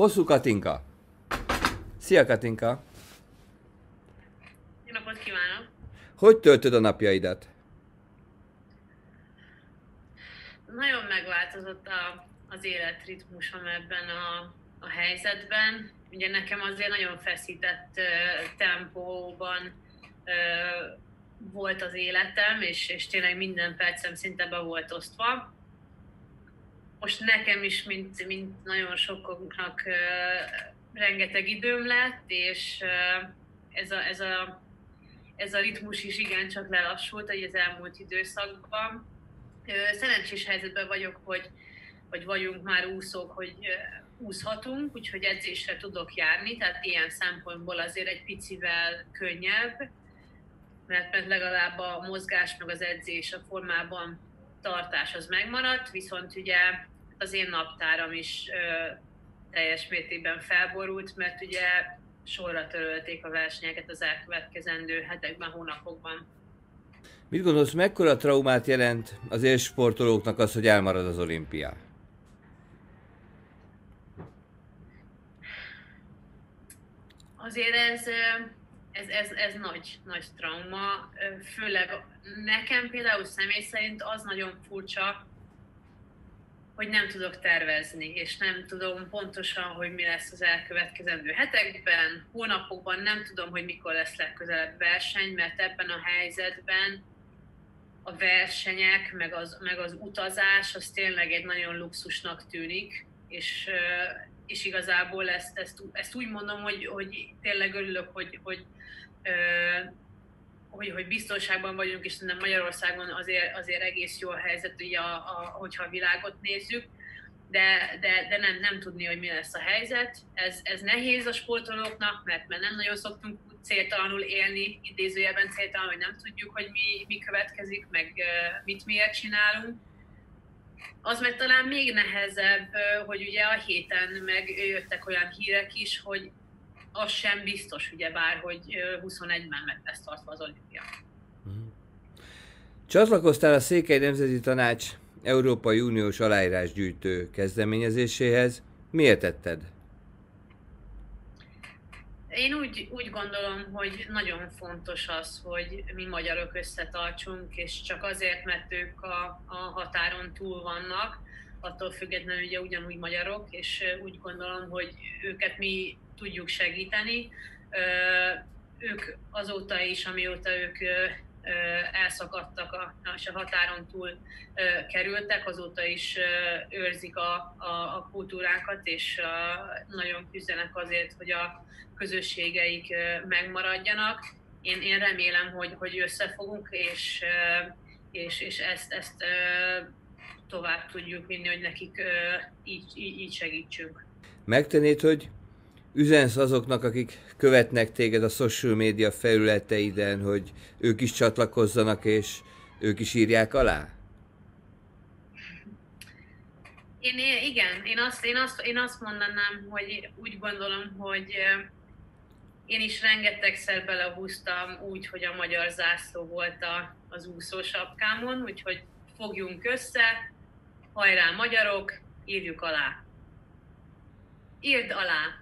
Hosszú Katinka. Szia Katinka. Jó napot kívánok! Hogy töltöd a napjaidat? Nagyon megváltozott a, az életritmusom ebben a, a helyzetben. Ugye nekem azért nagyon feszített uh, tempóban uh, volt az életem, és, és tényleg minden percem szinte be volt osztva. Most nekem is, mint, mint nagyon sokaknak uh, rengeteg időm lett, és ez a, ez a ez a ritmus is igencsak lelassult az elmúlt időszakban. Szerencsés helyzetben vagyok, hogy, hogy vagyunk már úszók, hogy úszhatunk, úgyhogy edzésre tudok járni, tehát ilyen szempontból azért egy picivel könnyebb, mert, mert legalább a mozgás meg az edzés a formában tartás az megmaradt, viszont ugye az én naptáram is ö, teljes mértékben felborult, mert ugye sorra törölték a versenyeket az elkövetkezendő hetekben, hónapokban. Mit gondolsz, mekkora traumát jelent az élsportolóknak az, hogy elmarad az olimpia? Azért ez, ez, ez, ez nagy, nagy trauma, főleg nekem például személy szerint az nagyon furcsa, hogy nem tudok tervezni, és nem tudom pontosan, hogy mi lesz az elkövetkezendő hetekben, hónapokban, nem tudom, hogy mikor lesz legközelebb verseny, mert ebben a helyzetben a versenyek, meg az, meg az utazás, az tényleg egy nagyon luxusnak tűnik, és, és igazából ezt, ezt, ezt úgy mondom, hogy, hogy tényleg örülök, hogy, hogy hogy, hogy biztonságban vagyunk, és szerintem Magyarországon azért, azért egész jó a helyzet, ugye, a, a, hogyha a világot nézzük, de, de, de nem, nem tudni, hogy mi lesz a helyzet. Ez, ez nehéz a sportolóknak, mert, mert nem nagyon szoktunk céltalanul élni, idézőjelben céltalanul, hogy nem tudjuk, hogy mi, mi következik, meg mit miért csinálunk. Az meg talán még nehezebb, hogy ugye a héten megjöttek olyan hírek is, hogy az sem biztos, ugye bár, hogy 21-ben meg lesz tartva az olimpia. Mhm. Csatlakoztál a Székely Nemzeti Tanács Európai Uniós aláírásgyűjtő kezdeményezéséhez. Miért tetted? Én úgy, úgy gondolom, hogy nagyon fontos az, hogy mi magyarok összetartsunk, és csak azért, mert ők a, a határon túl vannak, attól függetlenül ugye ugyanúgy magyarok, és úgy gondolom, hogy őket mi tudjuk segíteni. Ők azóta is, amióta ők elszakadtak a, és a határon túl kerültek, azóta is őrzik a, a, a kultúrákat, és nagyon küzdenek azért, hogy a közösségeik megmaradjanak. Én, én remélem, hogy, hogy összefogunk, és, és, és ezt, ezt tovább tudjuk vinni, hogy nekik így, így, segítsünk. Megtennéd, hogy üzensz azoknak, akik követnek téged a social média felületeiden, hogy ők is csatlakozzanak, és ők is írják alá? Én, igen, én azt, én, azt, én azt mondanám, hogy úgy gondolom, hogy én is rengetegszer belehúztam úgy, hogy a magyar zászló volt a, az úszósapkámon, úgyhogy fogjunk össze, hajrá magyarok, írjuk alá. Írd alá,